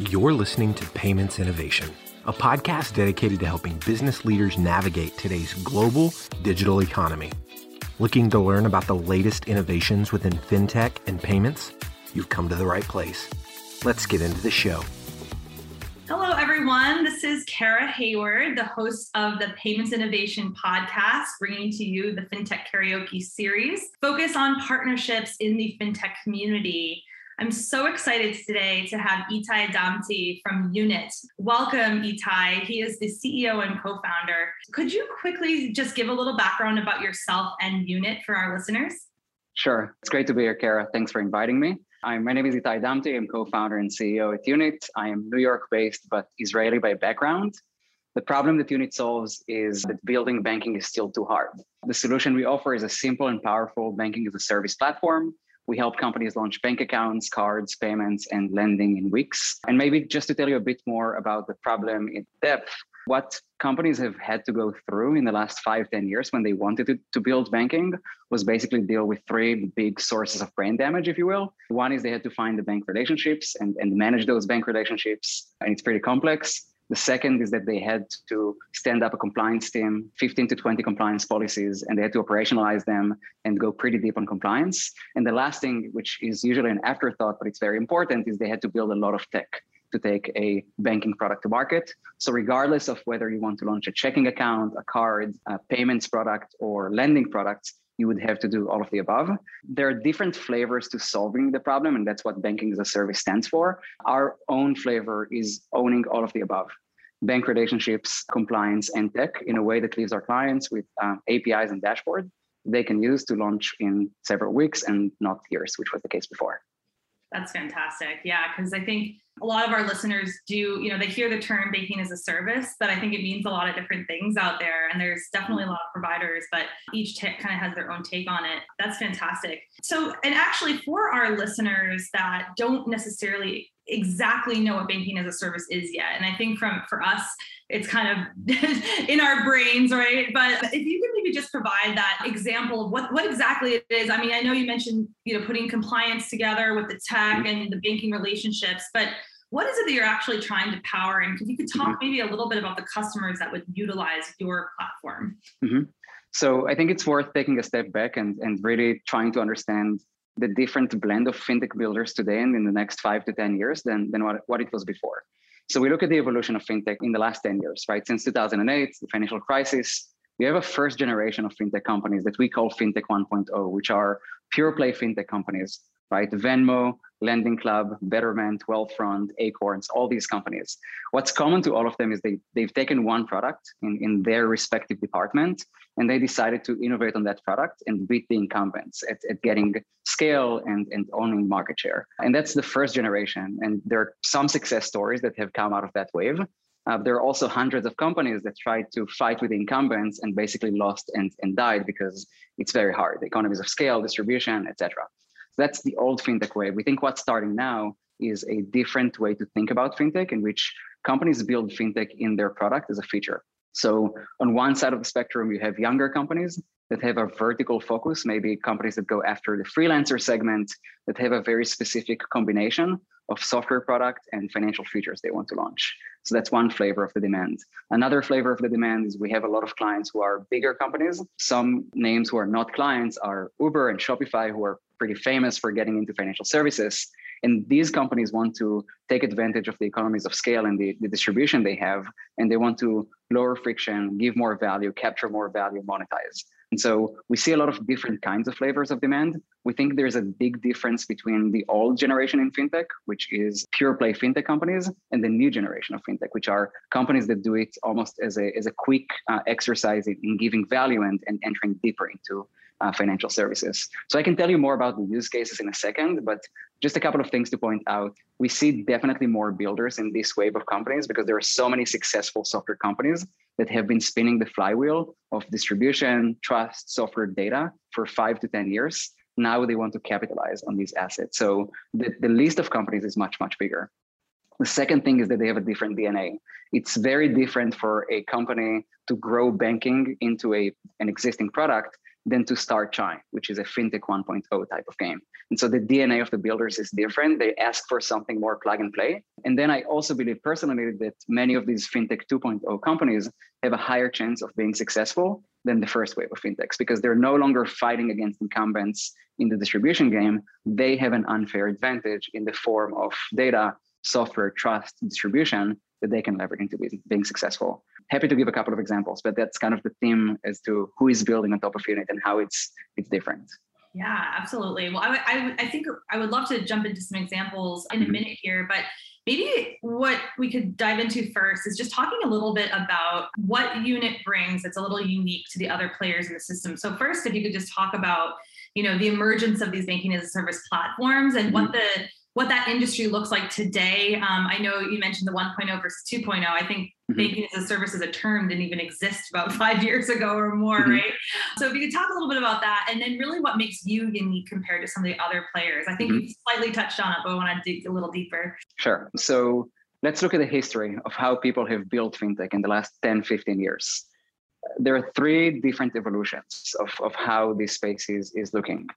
You're listening to Payments Innovation, a podcast dedicated to helping business leaders navigate today's global digital economy. Looking to learn about the latest innovations within fintech and payments? You've come to the right place. Let's get into the show. Hello, everyone. This is Kara Hayward, the host of the Payments Innovation Podcast, bringing to you the FinTech Karaoke series, focus on partnerships in the FinTech community. I'm so excited today to have Itai Damti from Unit. Welcome, Itai. He is the CEO and co founder. Could you quickly just give a little background about yourself and Unit for our listeners? Sure. It's great to be here, Kara. Thanks for inviting me. I'm, my name is Itai Damti. I'm co founder and CEO at Unit. I am New York based, but Israeli by background. The problem that Unit solves is that building banking is still too hard. The solution we offer is a simple and powerful banking as a service platform we help companies launch bank accounts, cards, payments, and lending in weeks. And maybe just to tell you a bit more about the problem in depth, what companies have had to go through in the last five, ten years when they wanted to, to build banking was basically deal with three big sources of brain damage, if you will. One is they had to find the bank relationships and, and manage those bank relationships. And it's pretty complex. The second is that they had to stand up a compliance team, 15 to 20 compliance policies, and they had to operationalize them and go pretty deep on compliance. And the last thing, which is usually an afterthought, but it's very important, is they had to build a lot of tech to take a banking product to market. So, regardless of whether you want to launch a checking account, a card, a payments product, or lending products, you would have to do all of the above. There are different flavors to solving the problem, and that's what banking as a service stands for. Our own flavor is owning all of the above bank relationships, compliance, and tech in a way that leaves our clients with um, APIs and dashboard they can use to launch in several weeks and not years, which was the case before. That's fantastic. Yeah, because I think a lot of our listeners do, you know, they hear the term banking as a service, but I think it means a lot of different things out there. And there's definitely a lot of providers, but each t- kind of has their own take on it. That's fantastic. So, and actually, for our listeners that don't necessarily exactly know what banking as a service is yet, and I think from for us, it's kind of in our brains, right? But if you could maybe just provide that example of what, what exactly it is. I mean, I know you mentioned, you know, putting compliance together with the tech and the banking relationships, but what is it that you're actually trying to power? And if you could talk mm-hmm. maybe a little bit about the customers that would utilize your platform. Mm-hmm. So I think it's worth taking a step back and, and really trying to understand the different blend of fintech builders today and in the next five to 10 years than, than what, what it was before. So we look at the evolution of fintech in the last 10 years, right? Since 2008, the financial crisis, we have a first generation of fintech companies that we call fintech 1.0, which are pure play fintech companies, right? Venmo, Lending Club, Betterment, Wealthfront, Acorns, all these companies. What's common to all of them is they, they've taken one product in, in their respective department and they decided to innovate on that product and beat the incumbents at, at getting scale and, and owning market share. And that's the first generation. And there are some success stories that have come out of that wave. Uh, there are also hundreds of companies that tried to fight with incumbents and basically lost and, and died because it's very hard. Economies of scale, distribution, etc. So that's the old fintech way. We think what's starting now is a different way to think about fintech in which companies build fintech in their product as a feature. So on one side of the spectrum, you have younger companies that have a vertical focus, maybe companies that go after the freelancer segment that have a very specific combination of software product and financial features they want to launch. So that's one flavor of the demand. Another flavor of the demand is we have a lot of clients who are bigger companies. Some names who are not clients are Uber and Shopify, who are pretty famous for getting into financial services. And these companies want to take advantage of the economies of scale and the, the distribution they have, and they want to lower friction, give more value, capture more value, monetize. And so we see a lot of different kinds of flavors of demand. We think there's a big difference between the old generation in fintech, which is pure play fintech companies, and the new generation of fintech, which are companies that do it almost as a, as a quick uh, exercise in, in, giving value and, and entering deeper into uh, financial services. So I can tell you more about the use cases in a second, but just a couple of things to point out. We see definitely more builders in this wave of companies because there are so many successful software companies that have been spinning the flywheel of distribution, trust, software data for five to 10 years. Now they want to capitalize on these assets. So the, the list of companies is much, much bigger. The second thing is that they have a different DNA. It's very different for a company to grow banking into a, an existing product than to start Chime, which is a fintech 1.0 type of game. And so the DNA of the builders is different. They ask for something more plug and play. And then I also believe personally that many of these fintech 2.0 companies have a higher chance of being successful than the first wave of fintechs because they're no longer fighting against incumbents in the distribution game. They have an unfair advantage in the form of data, software, trust, distribution that they can leverage into being successful. Happy to give a couple of examples, but that's kind of the theme as to who is building on top of Unit and how it's it's different. Yeah, absolutely. Well, I, I, I think I would love to jump into some examples in a mm-hmm. minute here, but maybe what we could dive into first is just talking a little bit about what unit brings that's a little unique to the other players in the system. So first, if you could just talk about, you know, the emergence of these banking as a service platforms and mm-hmm. what the what that industry looks like today. Um, I know you mentioned the 1.0 versus 2.0. I think mm-hmm. banking as a service as a term didn't even exist about five years ago or more, mm-hmm. right? So if you could talk a little bit about that and then really what makes you unique compared to some of the other players. I think mm-hmm. you slightly touched on it, but I want to dig a little deeper. Sure. So let's look at the history of how people have built fintech in the last 10, 15 years. There are three different evolutions of, of how this space is, is looking.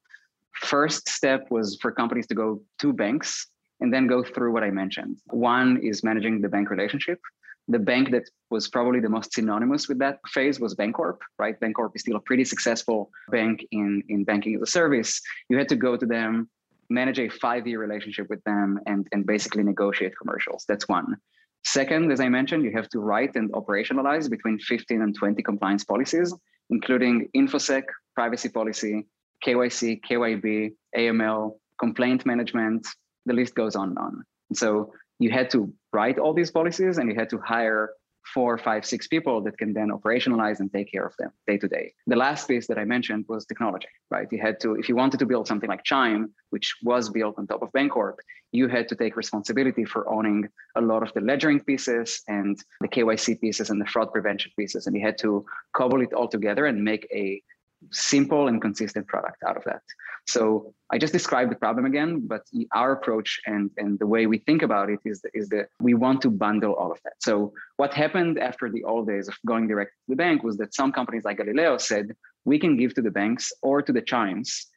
First step was for companies to go to banks and then go through what I mentioned. One is managing the bank relationship. The bank that was probably the most synonymous with that phase was Bancorp, right? Bancorp is still a pretty successful bank in, in banking as a service. You had to go to them, manage a five-year relationship with them, and, and basically negotiate commercials. That's one. Second, as I mentioned, you have to write and operationalize between 15 and 20 compliance policies, including InfoSec, privacy policy, KYC, KYB, AML, complaint management, the list goes on and on. So you had to write all these policies and you had to hire four, five, six people that can then operationalize and take care of them day to day. The last piece that I mentioned was technology, right? You had to, if you wanted to build something like Chime, which was built on top of Bancorp, you had to take responsibility for owning a lot of the ledgering pieces and the KYC pieces and the fraud prevention pieces. And you had to cobble it all together and make a simple and consistent product out of that. So I just described the problem again, but our approach and, and the way we think about it is, is that we want to bundle all of that. So what happened after the old days of going direct to the bank was that some companies like Galileo said, we can give to the banks or to the chimes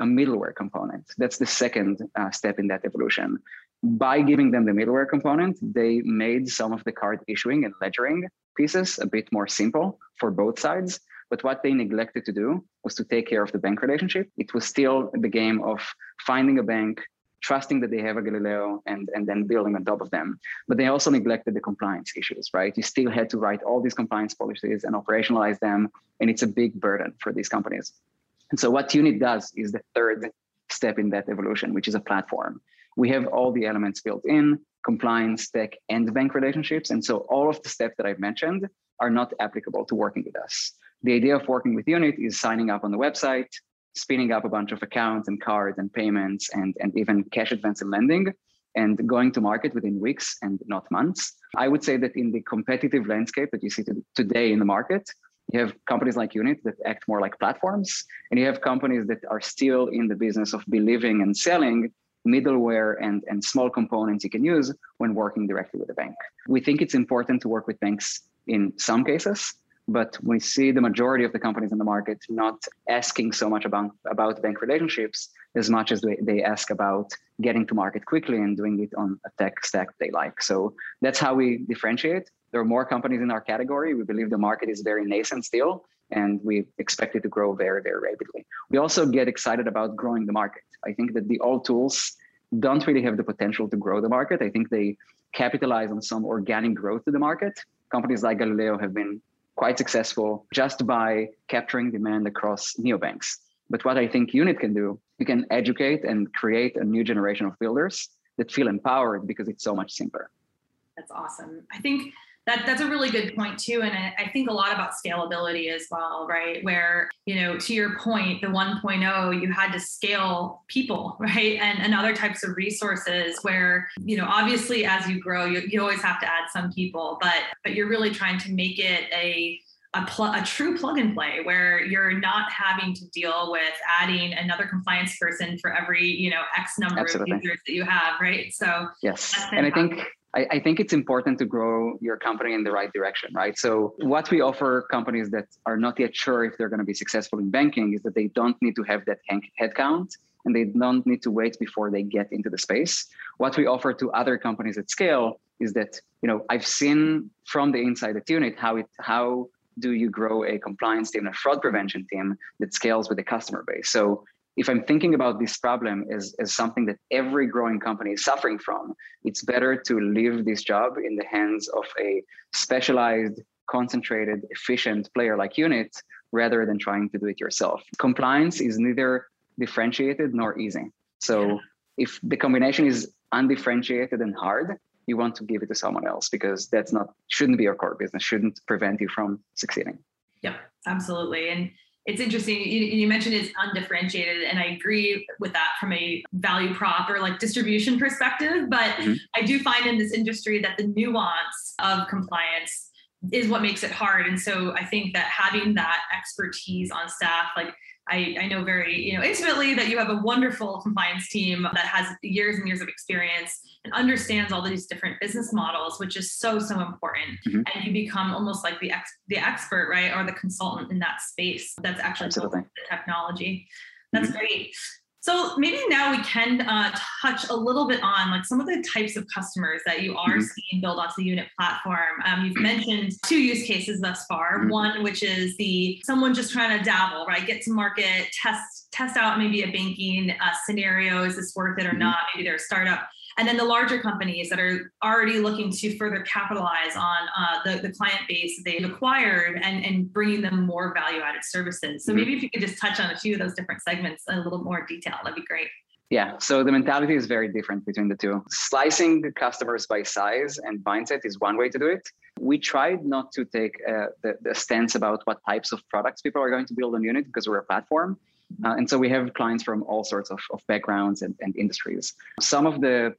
a middleware component. That's the second uh, step in that evolution. By giving them the middleware component, they made some of the card issuing and ledgering pieces a bit more simple for both sides but what they neglected to do was to take care of the bank relationship. It was still the game of finding a bank, trusting that they have a Galileo, and, and then building on top of them. But they also neglected the compliance issues, right? You still had to write all these compliance policies and operationalize them. And it's a big burden for these companies. And so what Unit does is the third step in that evolution, which is a platform. We have all the elements built in, compliance, tech, and bank relationships. And so all of the steps that I've mentioned are not applicable to working with us. The idea of working with Unit is signing up on the website, spinning up a bunch of accounts and cards and payments and, and even cash advance and lending and going to market within weeks and not months. I would say that in the competitive landscape that you see today in the market, you have companies like Unit that act more like platforms, and you have companies that are still in the business of believing and selling middleware and, and small components you can use when working directly with a bank. We think it's important to work with banks in some cases, but we see the majority of the companies in the market not asking so much about, about bank relationships as much as they, they ask about getting to market quickly and doing it on a tech stack they like. So that's how we differentiate. There are more companies in our category. We believe the market is very nascent still, and we expect it to grow very, very rapidly. We also get excited about growing the market. I think that the old tools don't really have the potential to grow the market. I think they capitalize on some organic growth to the market. Companies like Galileo have been quite successful just by capturing demand across neobanks. But what I think Unit can do, you can educate and create a new generation of builders that feel empowered because it's so much simpler. That's awesome. I think that that's a really good point too and I, I, think a lot about scalability as well right? Where you know to your point the 1.0 you had to scale people right? And, and other types of resources where you know obviously as you grow you, you always have to add some people but but you're really trying to make it a a, pl- a, true plug and play where you're not having to deal with adding another compliance person for every you know x number Absolutely. of users that you have right? So yes and i think I, I, think it's important to grow your company in the right direction, right? So, what we offer companies that are not yet sure if they're going to be successful in banking is that they don't need to have that headcount and they don't need to wait before they get into the space. What we offer to other companies at scale is that you know I've seen from the inside at Unit how it how do you grow a compliance team, a fraud prevention team that scales with the customer base. So if I'm thinking about this problem as, as something that every growing company is suffering from, it's better to leave this job in the hands of a specialized, concentrated, efficient player like Unit rather than trying to do it yourself. Compliance is neither differentiated nor easy. So yeah. if the combination is undifferentiated and hard, you want to give it to someone else because that's not shouldn't be your core business, shouldn't prevent you from succeeding. Yeah, absolutely. And it's interesting. You, you, mentioned it's undifferentiated, and I agree with that from a value prop or like distribution perspective. But mm-hmm. I do find in this industry that the nuance of compliance is what makes it hard. And so I think that having that expertise on staff, like I, I know very you know intimately that you have a wonderful compliance team that has years and years of experience and understands all these different business models, which is so so important. Mm-hmm. And you become almost like the ex, the expert, right, or the consultant in that space. That's actually the technology. That's mm-hmm. great. So maybe now we can uh, touch a little bit on like some of the types of customers that you are mm-hmm. seeing build onto the unit platform. Um, you've mentioned two use cases thus far. Mm-hmm. One, which is the someone just trying to dabble, right? Get to market, test test out maybe a banking uh, scenario. Is this worth it or mm-hmm. not? Maybe they're a startup and then the larger companies that are already looking to further capitalize on uh, the, the client base they've acquired and, and bringing them more value added services. So mm-hmm. maybe if you could just touch on a few of those different segments in a little more detail, that'd be great. Yeah, so the mentality is very different between the two. Slicing the customers by size and mindset is one way to do it. We tried not to take uh, the, the stance about what types of products people are going to build on Unit because we're a platform. Uh, and so we have clients from all sorts of, of backgrounds and, and industries. Some of the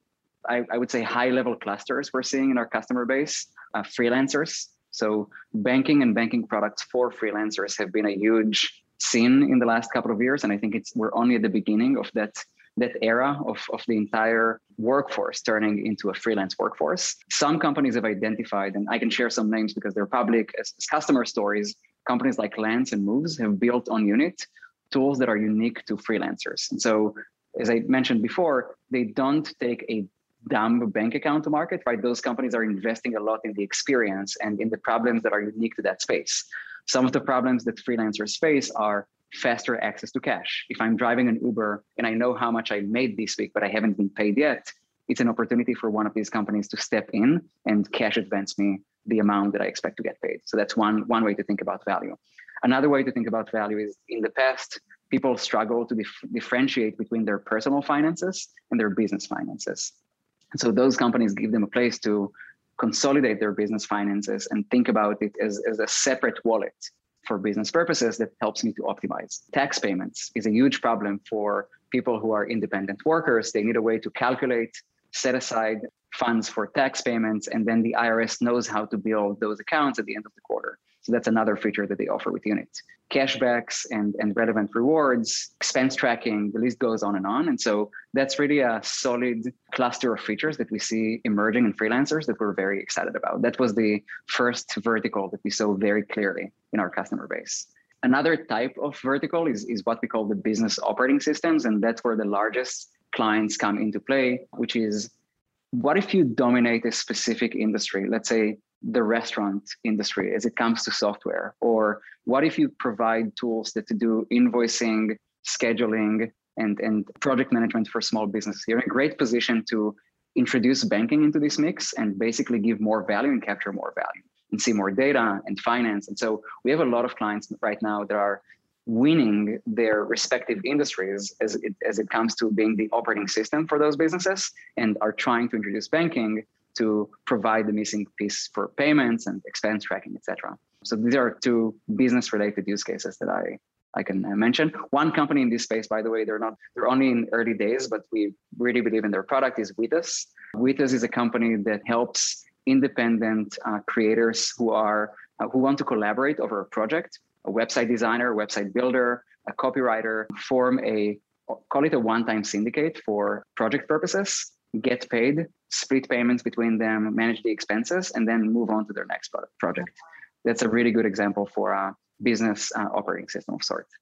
I, I would say high level clusters we're seeing in our customer base uh, freelancers so banking and banking products for freelancers have been a huge scene in the last couple of years and i think it's we're only at the beginning of that that era of, of the entire workforce turning into a freelance workforce. Some companies have identified, and I can share some names because they're public as, as customer stories. Companies like Lance and Moves have built on Unit tools that are unique to freelancers. And so, as I mentioned before, they don't take a dumb bank account to market, right? Those companies are investing a lot in the experience and in the problems that are unique to that space. Some of the problems that freelancers face are faster access to cash. If I'm driving an Uber and I know how much I made this week, but I haven't been paid yet, it's an opportunity for one of these companies to step in and cash advance me the amount that I expect to get paid. So that's one, one way to think about value. Another way to think about value is in the past, people struggle to dif- differentiate between their personal finances and their business finances. And so those companies give them a place to consolidate their business finances and think about it as, as a separate wallet for business purposes that helps me to optimize. Tax payments is a huge problem for people who are independent workers. They need a way to calculate, set aside funds for tax payments, and then the IRS knows how to build those accounts at the end of the quarter. So that's another feature that they offer with Unit. Cashbacks and, and relevant rewards, expense tracking, the list goes on and on. And so that's really a solid cluster of features that we see emerging in freelancers that we're very excited about. That was the first vertical that we saw very clearly in our customer base. Another type of vertical is, is what we call the business operating systems. And that's where the largest clients come into play, which is what if you dominate a specific industry? Let's say the restaurant industry as it comes to software? Or what if you provide tools that to do invoicing, scheduling, and, and project management for small businesses? You're in a great position to introduce banking into this mix and basically give more value and capture more value and see more data and finance. And so we have a lot of clients right now that are winning their respective industries as it, as it comes to being the operating system for those businesses and are trying to introduce banking to provide the missing piece for payments and expense tracking, etc. So these are two business-related use cases that I I can uh, mention. One company in this space, by the way, they're not they're only in early days, but we really believe in their product is Withus. Withus is a company that helps independent uh, creators who are uh, who want to collaborate over a project, a website designer, website builder, a copywriter, form a call it a one-time syndicate for project purposes get paid, split payments between them, manage the expenses, and then move on to their next project. That's a really good example for a business uh, operating system of sorts.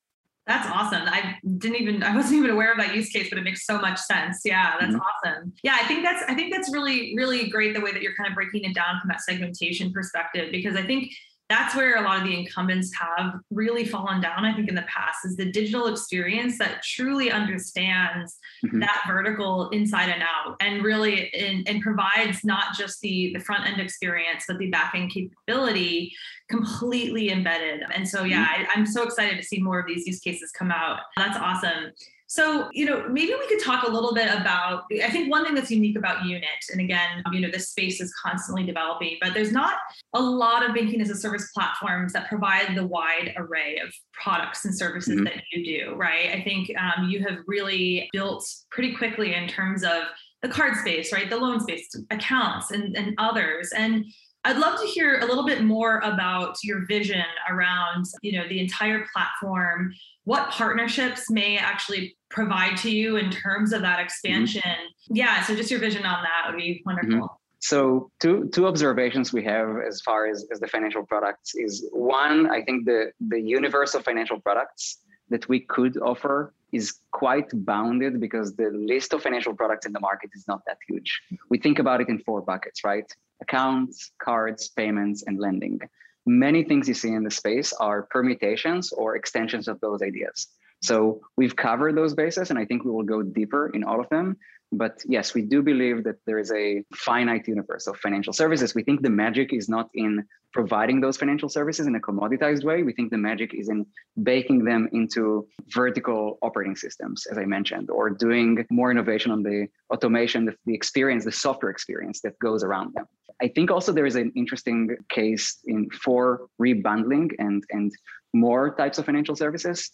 That's awesome. I didn't even I wasn't even aware of that use case, but it makes so much sense. Yeah, that's mm-hmm. awesome. Yeah, I think that's I think that's really really great the way that you're kind of breaking it down from that segmentation perspective because I think that's where a lot of the incumbents have really fallen down i think in the past is the digital experience that truly understands mm-hmm. that vertical inside and out and really in, and provides not just the the front end experience but the back end capability completely embedded and so yeah mm-hmm. I, i'm so excited to see more of these use cases come out that's awesome so, you know, maybe we could talk a little bit about, I think one thing that's unique about Unit, and again, you know, this space is constantly developing, but there's not a lot of banking as a service platforms that provide the wide array of products and services mm-hmm. that you do, right? I think um, you have really built pretty quickly in terms of the card space, right? The loan space, accounts, and, and others. And I'd love to hear a little bit more about your vision around, you know, the entire platform what partnerships may actually provide to you in terms of that expansion. Mm-hmm. Yeah, so just your vision on that would be wonderful. Mm-hmm. So two two observations we have as far as, as the financial products is one, I think the the universe of financial products that we could offer is quite bounded because the list of financial products in the market is not that huge. We think about it in four buckets, right? Accounts, cards, payments, and lending many things you see in the space are permutations or extensions of those ideas. So we've covered those bases, and I think we will go deeper in all of them. But yes, we do believe that there is a finite universe of financial services. We think the magic is not in providing those financial services in a commoditized way. We think the magic is in baking them into vertical operating systems, as I mentioned, or doing more innovation on the automation, the, the experience, the software experience that goes around them. I think also there is an interesting case in for rebundling and and more types of financial services.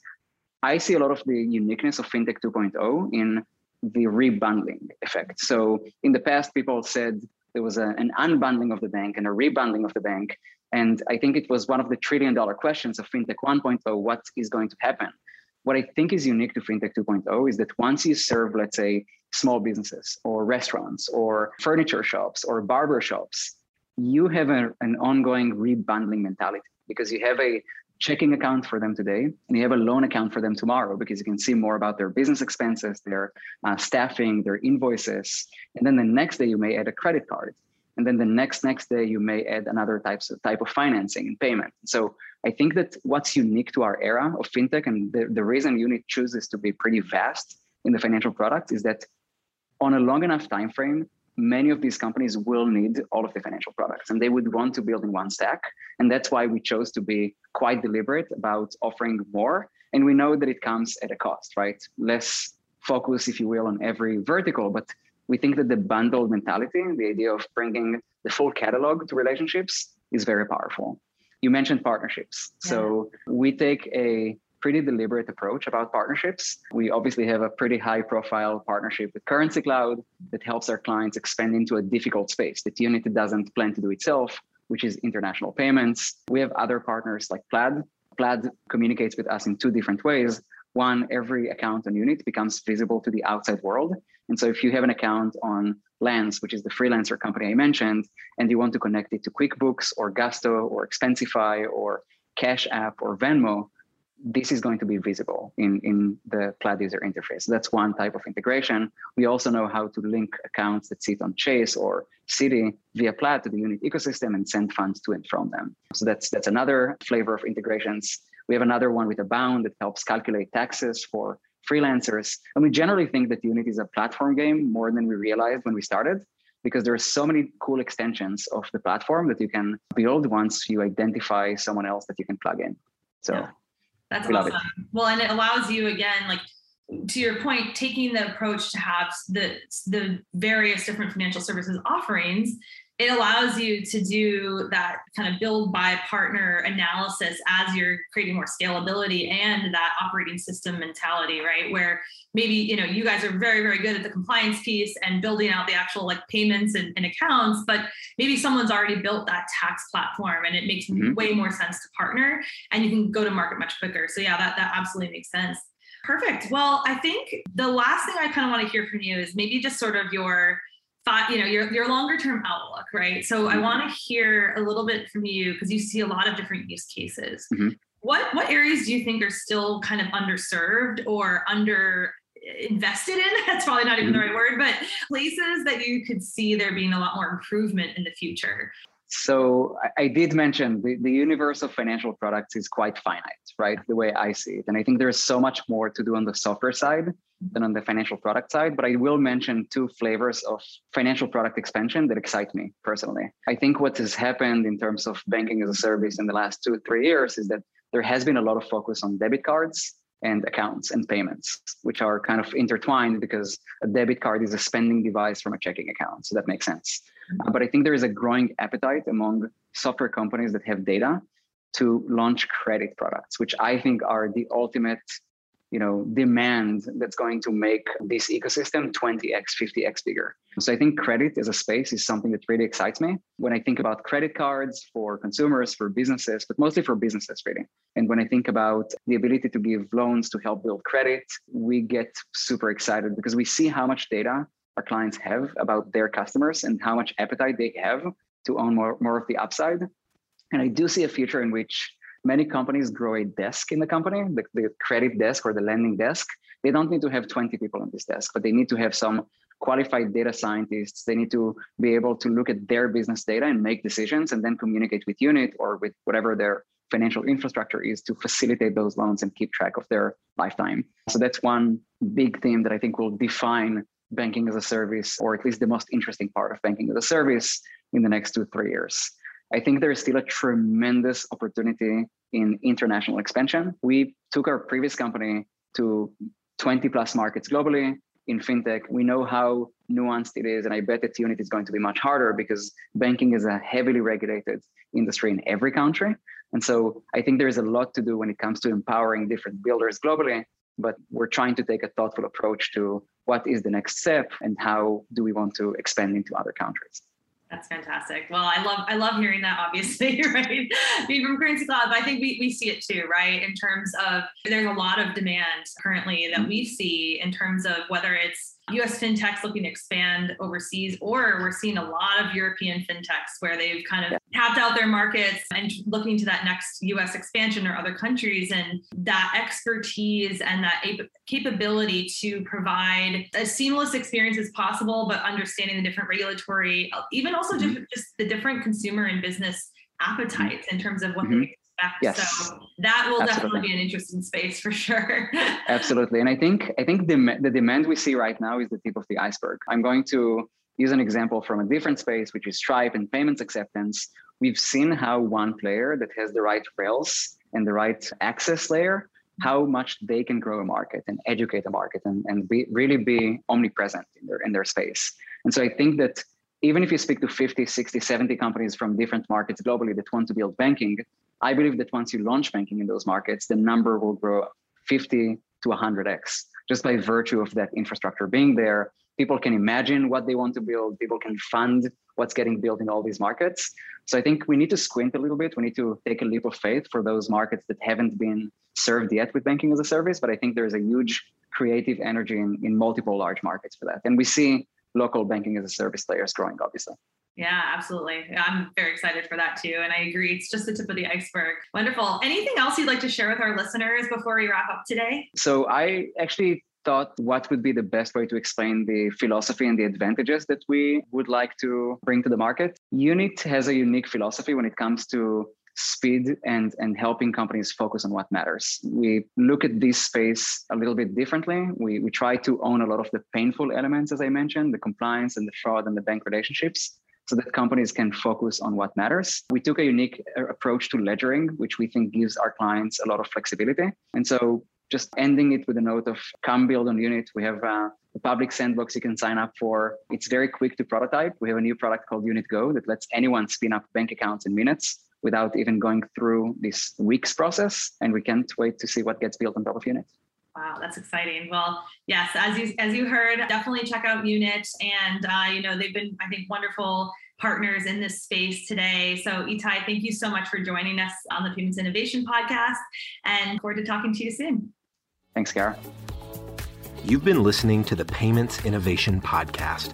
I see a lot of the uniqueness of FinTech 2.0 in the rebundling effect. So in the past, people said there was a, an unbundling of the bank and a rebundling of the bank. And I think it was one of the trillion dollar questions of FinTech 1.0 what is going to happen? What I think is unique to FinTech 2.0 is that once you serve, let's say, small businesses or restaurants or furniture shops or barber shops, you have a, an ongoing rebundling mentality because you have a checking account for them today and you have a loan account for them tomorrow because you can see more about their business expenses their uh, staffing their invoices and then the next day you may add a credit card and then the next next day you may add another types of type of financing and payment. So i think that what's unique to our era of fintech and the, the reason unit chooses to be pretty vast in the financial products is that on a long enough time frame many of these companies will need all of the financial products and they would want to build in one stack. And that's why we chose to be quite deliberate about offering more. And we know that it comes at a cost, right? Less focus, if you will, on every vertical, but we think that the bundled mentality, the idea of bringing the full catalog to relationships is very powerful. You mentioned partnerships. Yeah. So we take a pretty deliberate approach about partnerships. We obviously have a pretty high profile partnership with Currency Cloud that helps our clients expand into a difficult space that Unity doesn't plan to do itself, which is international payments. We have other partners like Plaid. Plaid communicates with us in two different ways. One, every account on Unit becomes visible to the outside world. And so if you have an account on Lance, which is the freelancer company I mentioned, and you want to connect it to QuickBooks or Gusto or Expensify or Cash App or Venmo, this is going to be visible in, in the Plaid user interface. That's one type of integration. We also know how to link accounts that sit on Chase or Citi via Plaid to the Unit ecosystem and send funds to and from them. So that's that's another flavor of integrations. We have another one with Abound that helps calculate taxes for freelancers. And we generally think that Unit is a platform game more than we realized when we started because there are so many cool extensions of the platform that you can build once you identify someone else that you can plug in. So yeah. That's we awesome. Well, and it allows you again, like to your point, taking the approach to have the the various different financial services offerings it allows you to do that kind of build by partner analysis as you're creating more scalability and that operating system mentality right where maybe you know you guys are very very good at the compliance piece and building out the actual like payments and, and accounts but maybe someone's already built that tax platform and it makes mm-hmm. way more sense to partner and you can go to market much quicker so yeah that, that absolutely makes sense Perfect. Well, I think the last thing I kind of want to hear from you is maybe just sort of your you know, your, your longer term outlook, right? So I mm-hmm. want to hear a little bit from you because you see a lot of different use cases. Mm-hmm. What what areas do you think are still kind of underserved or under invested in that's probably not even the mm-hmm. right word but places that you could see there being a lot more improvement in the future so I, did mention the, the universe of financial products is quite finite, right? The way I see it. And I think there's so much more to do on the software side than on the financial product side. But I will mention two flavors of financial product expansion that excite me personally. I think what has happened in terms of banking as a service in the last two, three years is that there has been a lot of focus on debit cards and accounts and payments, which are kind of intertwined because a debit card is a spending device from a checking account. So that makes sense. Uh, but I think there is a growing appetite among software companies that have data to launch credit products, which I think are the ultimate you know demand that's going to make this ecosystem 20x 50x bigger. So i think credit as a space is something that really excites me. When i think about credit cards for consumers for businesses but mostly for businesses really. And when i think about the ability to give loans to help build credit we get super excited because we see how much data our clients have about their customers and how much appetite they have to own more, more of the upside and i do see a future in which many companies grow a desk in the company, the, the credit desk or the lending desk. They don't need to have 20 people on this desk, but they need to have some qualified data scientists. They need to be able to look at their business data and make decisions and then communicate with Unit or with whatever their financial infrastructure is to facilitate those loans and keep track of their lifetime. So that's one big theme that I think will define banking as a service, or at least the most interesting part of banking as a service in the next two, three years. I think there is still a tremendous opportunity in international expansion. We took our previous company to 20 plus markets globally in fintech. We know how nuanced it is, and I bet that unit is going to be much harder because banking is a heavily regulated industry in every country. And so I think there is a lot to do when it comes to empowering different builders globally. But we're trying to take a thoughtful approach to what is the next step and how do we want to expand into other countries. That's fantastic. Well, I love I love hearing that. Obviously, right? Being from Currency Cloud, but I think we we see it too, right? In terms of there's a lot of demand currently that mm-hmm. we see in terms of whether it's US fintechs looking to expand overseas, or we're seeing a lot of European fintechs where they've kind of tapped out their markets and looking to that next US expansion or other countries. And that expertise and that capability to provide as seamless experience as possible, but understanding the different regulatory, even also mm-hmm. just the different consumer and business appetites in terms of what mm-hmm. they Yes. So that will Absolutely. definitely be an interesting space for sure. Absolutely. And I think I think the the demand we see right now is the tip of the iceberg. I'm going to use an example from a different space, which is Stripe and payments acceptance. We've seen how one player that has the right rails and the right access layer, how much they can grow a market and educate a market and, and be, really be omnipresent in their in their space. And so I think that even if you speak to 50, 60, 70 companies from different markets globally that want to build banking, I believe that once you launch banking in those markets, the number will grow 50 to 100x just by virtue of that infrastructure being there. People can imagine what they want to build, people can fund what's getting built in all these markets. So I think we need to squint a little bit. We need to take a leap of faith for those markets that haven't been served yet with banking as a service. But I think there's a huge creative energy in, in multiple large markets for that. And we see local banking as a service players growing, obviously. Yeah, absolutely. I'm very excited for that too. And I agree, it's just the tip of the iceberg. Wonderful. Anything else you'd like to share with our listeners before we wrap up today? So, I actually thought what would be the best way to explain the philosophy and the advantages that we would like to bring to the market. Unit has a unique philosophy when it comes to speed and and helping companies focus on what matters we look at this space a little bit differently we we try to own a lot of the painful elements as i mentioned the compliance and the fraud and the bank relationships so that companies can focus on what matters. We took a unique uh, approach to ledgering, which we think gives our clients a lot of flexibility. And so just ending it with a note of come build on unit. We have uh, a public sandbox you can sign up for. It's very quick to prototype. We have a new product called Unit Go that lets anyone spin up bank accounts in minutes without even going through this weeks process. And we can't wait to see what gets built on top of Unit. Wow, that's exciting. Well, yes, as you as you heard, definitely check out Unit, and uh, you know they've been, I think, wonderful partners in this space today. So, Itai, thank you so much for joining us on the Payments Innovation Podcast, and forward to talking to you soon. Thanks, Kara. You've been listening to the Payments Innovation Podcast.